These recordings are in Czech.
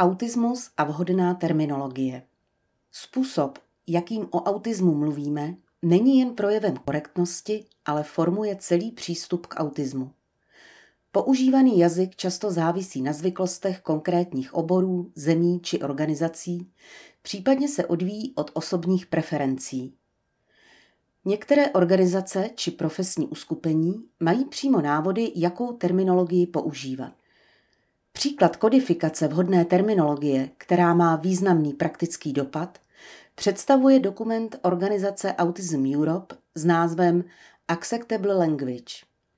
Autismus a vhodná terminologie. Způsob, jakým o autismu mluvíme, není jen projevem korektnosti, ale formuje celý přístup k autismu. Používaný jazyk často závisí na zvyklostech konkrétních oborů, zemí či organizací, případně se odvíjí od osobních preferencí. Některé organizace či profesní uskupení mají přímo návody, jakou terminologii používat. Příklad kodifikace vhodné terminologie, která má významný praktický dopad, představuje dokument organizace Autism Europe s názvem Acceptable Language.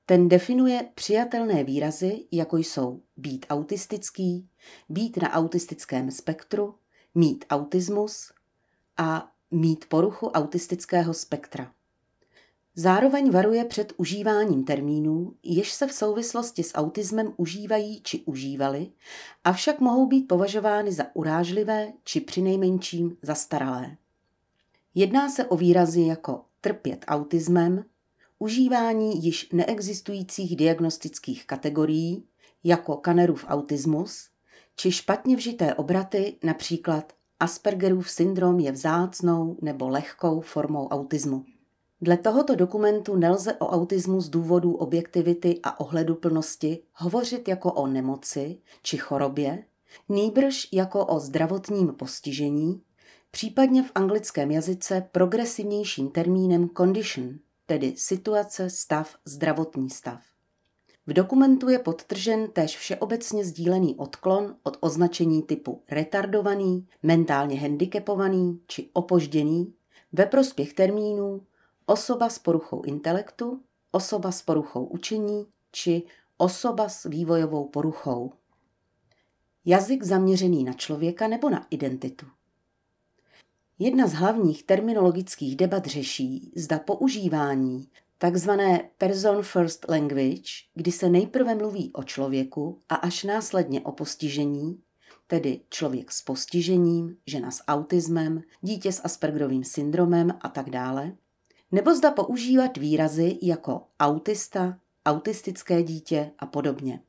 Ten definuje přijatelné výrazy, jako jsou být autistický, být na autistickém spektru, mít autismus a mít poruchu autistického spektra. Zároveň varuje před užíváním termínů, jež se v souvislosti s autismem užívají či užívaly, avšak mohou být považovány za urážlivé či přinejmenším zastaralé. Jedná se o výrazy jako trpět autismem, užívání již neexistujících diagnostických kategorií, jako Kanerův autismus, či špatně vžité obraty, například Aspergerův syndrom je vzácnou nebo lehkou formou autismu. Dle tohoto dokumentu nelze o autismu z důvodu objektivity a ohleduplnosti hovořit jako o nemoci či chorobě, nýbrž jako o zdravotním postižení, případně v anglickém jazyce progresivnějším termínem condition, tedy situace, stav, zdravotní stav. V dokumentu je podtržen též všeobecně sdílený odklon od označení typu retardovaný, mentálně handicapovaný či opožděný ve prospěch termínů osoba s poruchou intelektu, osoba s poruchou učení či osoba s vývojovou poruchou. Jazyk zaměřený na člověka nebo na identitu. Jedna z hlavních terminologických debat řeší, zda používání takzvané person first language, kdy se nejprve mluví o člověku a až následně o postižení, tedy člověk s postižením, žena s autismem, dítě s Aspergerovým syndromem a tak dále, nebo zda používat výrazy jako autista, autistické dítě a podobně.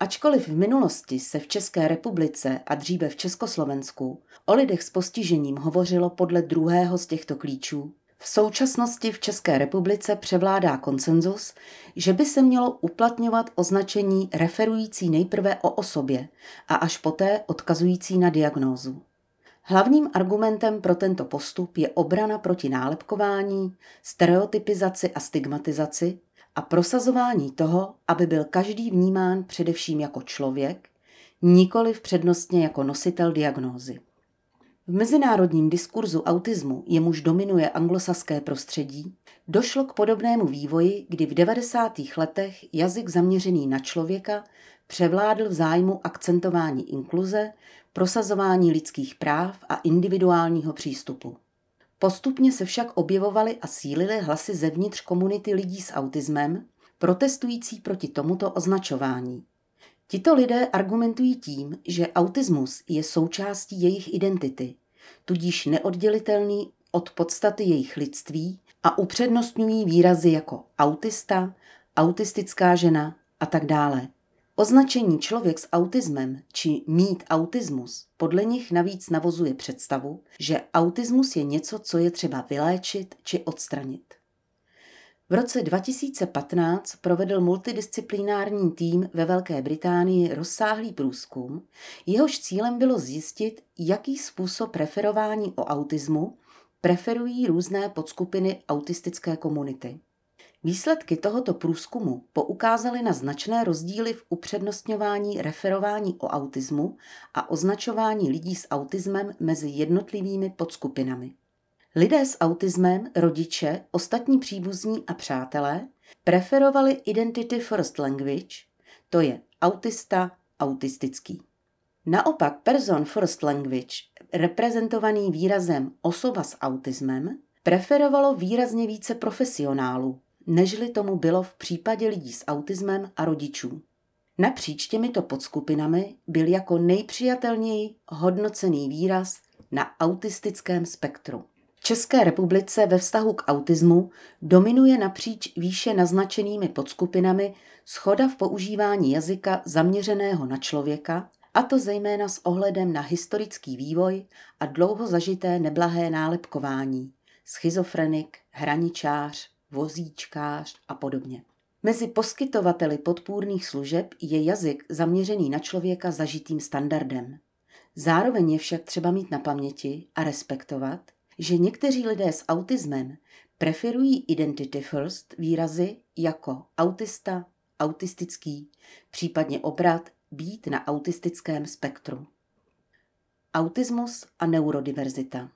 Ačkoliv v minulosti se v České republice a dříve v Československu o lidech s postižením hovořilo podle druhého z těchto klíčů, v současnosti v České republice převládá konsenzus, že by se mělo uplatňovat označení referující nejprve o osobě a až poté odkazující na diagnózu. Hlavním argumentem pro tento postup je obrana proti nálepkování, stereotypizaci a stigmatizaci a prosazování toho, aby byl každý vnímán především jako člověk, nikoli přednostně jako nositel diagnózy. V mezinárodním diskurzu autismu, jemuž dominuje anglosaské prostředí, došlo k podobnému vývoji, kdy v 90. letech jazyk zaměřený na člověka převládl v zájmu akcentování inkluze, prosazování lidských práv a individuálního přístupu. Postupně se však objevovaly a sílily hlasy zevnitř komunity lidí s autismem, protestující proti tomuto označování. Tito lidé argumentují tím, že autismus je součástí jejich identity, tudíž neoddělitelný od podstaty jejich lidství a upřednostňují výrazy jako autista, autistická žena a tak dále. Označení člověk s autismem či mít autismus podle nich navíc navozuje představu, že autismus je něco, co je třeba vyléčit či odstranit. V roce 2015 provedl multidisciplinární tým ve Velké Británii rozsáhlý průzkum, jehož cílem bylo zjistit, jaký způsob referování o autismu preferují různé podskupiny autistické komunity. Výsledky tohoto průzkumu poukázaly na značné rozdíly v upřednostňování referování o autismu a označování lidí s autismem mezi jednotlivými podskupinami. Lidé s autismem, rodiče, ostatní příbuzní a přátelé preferovali Identity First Language, to je autista, autistický. Naopak Person First Language, reprezentovaný výrazem osoba s autismem, preferovalo výrazně více profesionálů, nežli tomu bylo v případě lidí s autismem a rodičů. Napříč těmito podskupinami byl jako nejpřijatelněji hodnocený výraz na autistickém spektru. V České republice ve vztahu k autismu dominuje napříč výše naznačenými podskupinami schoda v používání jazyka zaměřeného na člověka a to zejména s ohledem na historický vývoj a dlouho zažité neblahé nálepkování, schizofrenik, hraničář, vozíčkář a podobně. Mezi poskytovateli podpůrných služeb je jazyk zaměřený na člověka zažitým standardem. Zároveň je však třeba mít na paměti a respektovat, že někteří lidé s autismem preferují identity first výrazy jako autista, autistický, případně obrat být na autistickém spektru. Autismus a neurodiverzita.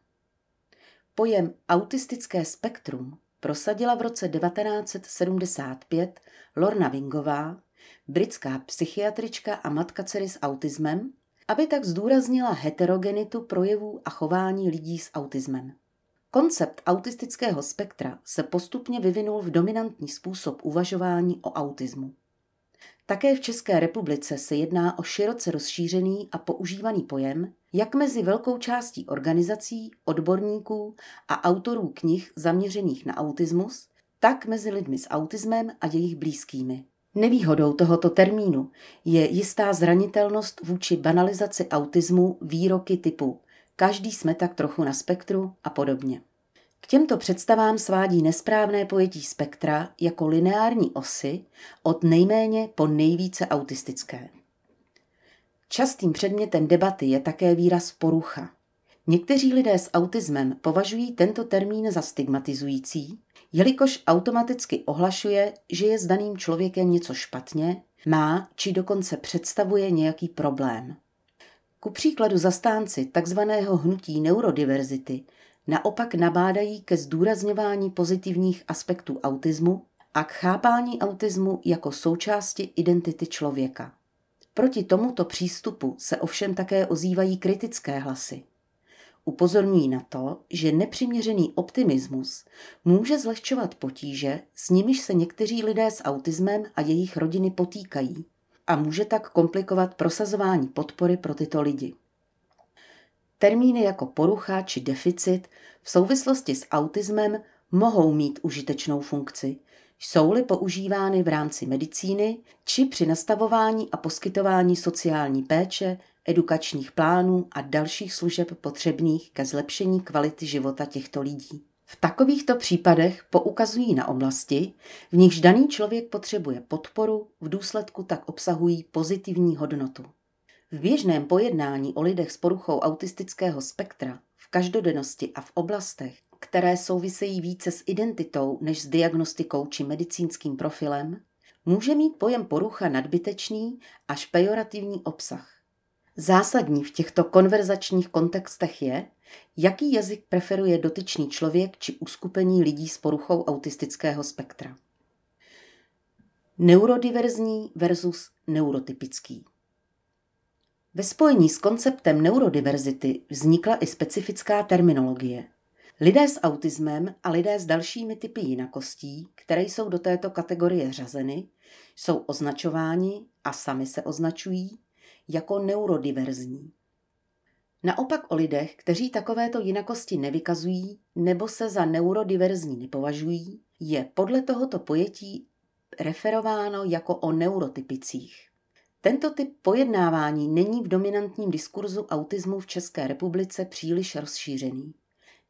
Pojem autistické spektrum prosadila v roce 1975 Lorna Wingová, britská psychiatrička a matka dcery s autismem, aby tak zdůraznila heterogenitu projevů a chování lidí s autismem. Koncept autistického spektra se postupně vyvinul v dominantní způsob uvažování o autismu. Také v České republice se jedná o široce rozšířený a používaný pojem, jak mezi velkou částí organizací, odborníků a autorů knih zaměřených na autismus, tak mezi lidmi s autismem a jejich blízkými. Nevýhodou tohoto termínu je jistá zranitelnost vůči banalizaci autismu výroky typu každý jsme tak trochu na spektru a podobně. K těmto představám svádí nesprávné pojetí spektra jako lineární osy od nejméně po nejvíce autistické. Častým předmětem debaty je také výraz porucha. Někteří lidé s autismem považují tento termín za stigmatizující, jelikož automaticky ohlašuje, že je s daným člověkem něco špatně, má či dokonce představuje nějaký problém. Ku příkladu zastánci tzv. hnutí neurodiverzity naopak nabádají ke zdůrazňování pozitivních aspektů autismu a k chápání autismu jako součásti identity člověka. Proti tomuto přístupu se ovšem také ozývají kritické hlasy. Upozorňují na to, že nepřiměřený optimismus může zlehčovat potíže, s nimiž se někteří lidé s autismem a jejich rodiny potýkají a může tak komplikovat prosazování podpory pro tyto lidi. Termíny jako porucha či deficit v souvislosti s autismem mohou mít užitečnou funkci, jsou-li používány v rámci medicíny či při nastavování a poskytování sociální péče, edukačních plánů a dalších služeb potřebných ke zlepšení kvality života těchto lidí. V takovýchto případech poukazují na oblasti, v nichž daný člověk potřebuje podporu, v důsledku tak obsahují pozitivní hodnotu. V běžném pojednání o lidech s poruchou autistického spektra, v každodennosti a v oblastech, které souvisejí více s identitou než s diagnostikou či medicínským profilem, může mít pojem porucha nadbytečný až pejorativní obsah. Zásadní v těchto konverzačních kontextech je, jaký jazyk preferuje dotyčný člověk či uskupení lidí s poruchou autistického spektra. Neurodiverzní versus neurotypický. Ve spojení s konceptem neurodiverzity vznikla i specifická terminologie. Lidé s autismem a lidé s dalšími typy jinakostí, které jsou do této kategorie řazeny, jsou označováni a sami se označují jako neurodiverzní. Naopak o lidech, kteří takovéto jinakosti nevykazují nebo se za neurodiverzní nepovažují, je podle tohoto pojetí referováno jako o neurotypicích. Tento typ pojednávání není v dominantním diskurzu autismu v České republice příliš rozšířený.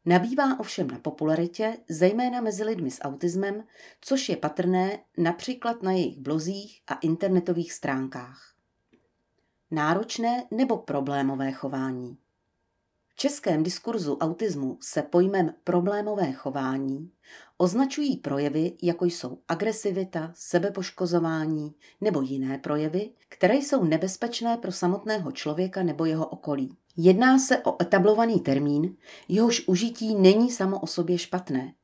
Nabývá ovšem na popularitě, zejména mezi lidmi s autismem, což je patrné například na jejich blozích a internetových stránkách. Náročné nebo problémové chování. Českém diskurzu autismu se pojmem problémové chování označují projevy, jako jsou agresivita, sebepoškozování nebo jiné projevy, které jsou nebezpečné pro samotného člověka nebo jeho okolí. Jedná se o etablovaný termín, jehož užití není samo o sobě špatné.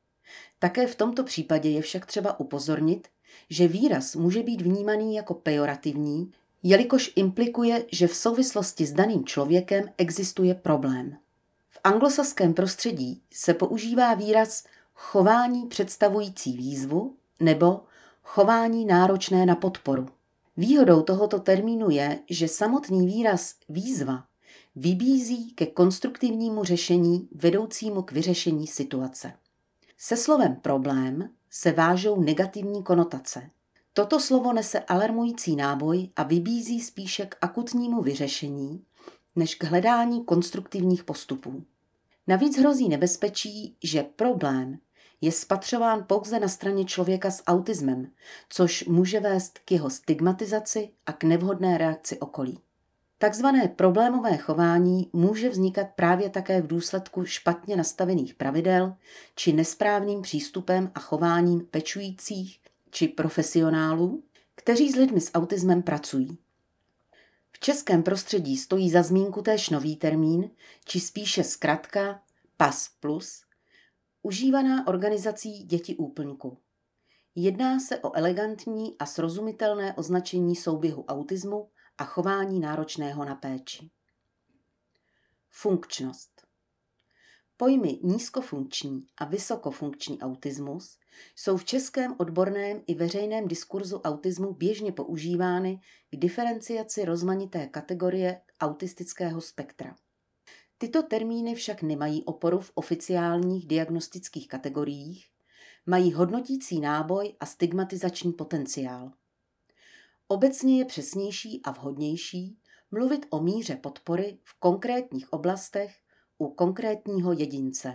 Také v tomto případě je však třeba upozornit, že výraz může být vnímaný jako pejorativní, jelikož implikuje, že v souvislosti s daným člověkem existuje problém. Anglosaském prostředí se používá výraz chování představující výzvu nebo chování náročné na podporu. Výhodou tohoto termínu je, že samotný výraz výzva vybízí ke konstruktivnímu řešení vedoucímu k vyřešení situace. Se slovem problém se vážou negativní konotace. Toto slovo nese alarmující náboj a vybízí spíše k akutnímu vyřešení, než k hledání konstruktivních postupů. Navíc hrozí nebezpečí, že problém je spatřován pouze na straně člověka s autismem, což může vést k jeho stigmatizaci a k nevhodné reakci okolí. Takzvané problémové chování může vznikat právě také v důsledku špatně nastavených pravidel či nesprávným přístupem a chováním pečujících či profesionálů, kteří s lidmi s autismem pracují. V českém prostředí stojí za zmínku též nový termín, či spíše zkratka PAS+, užívaná organizací Děti úplňku. Jedná se o elegantní a srozumitelné označení souběhu autismu a chování náročného na péči. Funkčnost. Pojmy nízkofunkční a vysokofunkční autismus jsou v českém odborném i veřejném diskurzu autismu běžně používány k diferenciaci rozmanité kategorie autistického spektra. Tyto termíny však nemají oporu v oficiálních diagnostických kategoriích, mají hodnotící náboj a stigmatizační potenciál. Obecně je přesnější a vhodnější mluvit o míře podpory v konkrétních oblastech u konkrétního jedince.